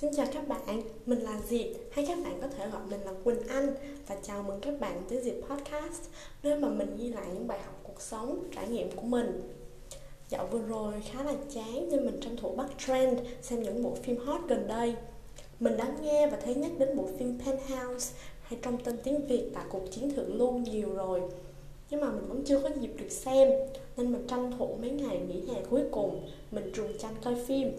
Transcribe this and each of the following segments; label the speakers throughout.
Speaker 1: Xin chào các bạn, mình là Diệp hay các bạn có thể gọi mình là Quỳnh Anh và chào mừng các bạn tới Diệp Podcast nơi mà mình ghi lại những bài học cuộc sống, trải nghiệm của mình. Dạo vừa rồi khá là chán nên mình tranh thủ bắt trend xem những bộ phim hot gần đây. Mình đã nghe và thấy nhắc đến bộ phim Penthouse hay trong tên tiếng Việt là Cuộc chiến thượng lưu nhiều rồi nhưng mà mình vẫn chưa có dịp được xem nên mình tranh thủ mấy ngày nghỉ hè cuối cùng mình trùng tranh coi phim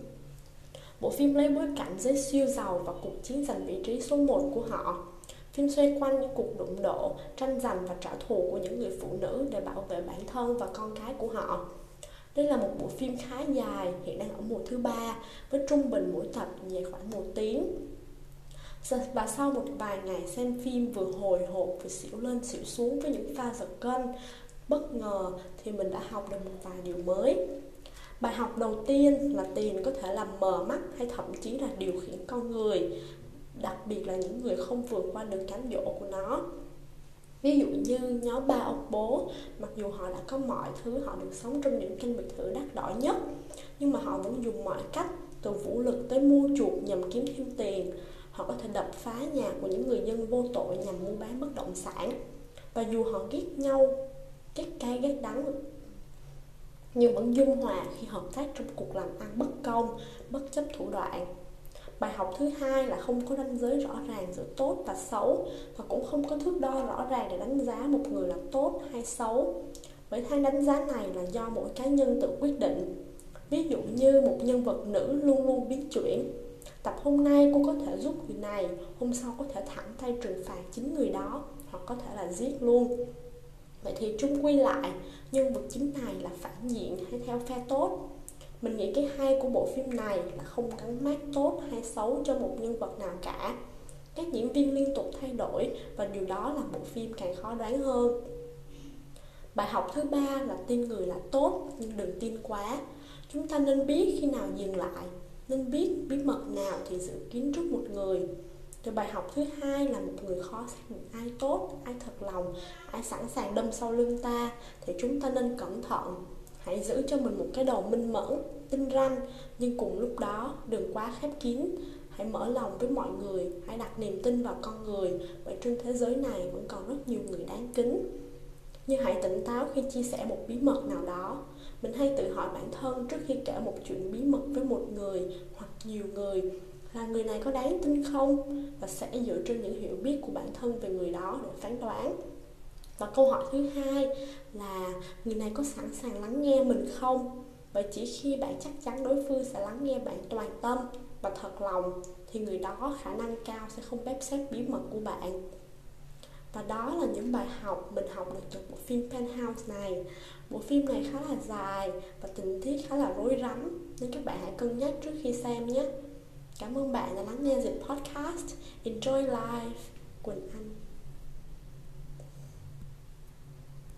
Speaker 1: Bộ phim lấy bối cảnh giới siêu giàu và cuộc chiến giành vị trí số 1 của họ. Phim xoay quanh những cuộc đụng độ, tranh giành và trả thù của những người phụ nữ để bảo vệ bản thân và con cái của họ. Đây là một bộ phim khá dài, hiện đang ở mùa thứ ba với trung bình mỗi tập dài khoảng một tiếng. Và sau một vài ngày xem phim vừa hồi hộp vừa xỉu lên xỉu xuống với những pha giật cân, bất ngờ thì mình đã học được một vài điều mới bài học đầu tiên là tiền có thể làm mờ mắt hay thậm chí là điều khiển con người, đặc biệt là những người không vượt qua được cám dỗ của nó. Ví dụ như nhóm ba ông bố, mặc dù họ đã có mọi thứ, họ được sống trong những căn biệt thự đắt đỏ nhất, nhưng mà họ vẫn dùng mọi cách, từ vũ lực tới mua chuộc nhằm kiếm thêm tiền. Họ có thể đập phá nhà của những người dân vô tội nhằm mua bán bất động sản. Và dù họ ghét nhau, ghét cay, ghét đắng nhưng vẫn dung hòa khi hợp tác trong cuộc làm ăn bất công, bất chấp thủ đoạn. Bài học thứ hai là không có ranh giới rõ ràng giữa tốt và xấu và cũng không có thước đo rõ ràng để đánh giá một người là tốt hay xấu. Bởi thang đánh giá này là do mỗi cá nhân tự quyết định. Ví dụ như một nhân vật nữ luôn luôn biến chuyển. Tập hôm nay cô có thể giúp người này, hôm sau có thể thẳng tay trừng phạt chính người đó hoặc có thể là giết luôn. Vậy thì chung quy lại, nhân vật chính này là phản diện hay theo phe tốt. Mình nghĩ cái hay của bộ phim này là không gắn mát tốt hay xấu cho một nhân vật nào cả. Các diễn viên liên tục thay đổi và điều đó làm bộ phim càng khó đoán hơn. Bài học thứ ba là tin người là tốt nhưng đừng tin quá. Chúng ta nên biết khi nào dừng lại nên biết bí mật nào thì dự kiến trước một người rồi bài học thứ hai là một người khó xác định ai tốt, ai thật lòng, ai sẵn sàng đâm sau lưng ta thì chúng ta nên cẩn thận. Hãy giữ cho mình một cái đầu minh mẫn, tinh ranh nhưng cùng lúc đó đừng quá khép kín. Hãy mở lòng với mọi người, hãy đặt niềm tin vào con người bởi trên thế giới này vẫn còn rất nhiều người đáng kính. Nhưng hãy tỉnh táo khi chia sẻ một bí mật nào đó. Mình hay tự hỏi bản thân trước khi kể một chuyện bí mật với một người hoặc nhiều người là người này có đáng tin không? Và sẽ dựa trên những hiểu biết của bản thân về người đó để phán đoán. Và câu hỏi thứ hai là người này có sẵn sàng lắng nghe mình không? Và chỉ khi bạn chắc chắn đối phương sẽ lắng nghe bạn toàn tâm và thật lòng, thì người đó khả năng cao sẽ không bếp xét bí mật của bạn. Và đó là những bài học mình học được từ bộ phim Penthouse này. Bộ phim này khá là dài và tình tiết khá là rối rắm, Nên các bạn hãy cân nhắc trước khi xem nhé. Cảm ơn bạn đã lắng nghe dịch podcast. Enjoy Life. Quỳnh Anh.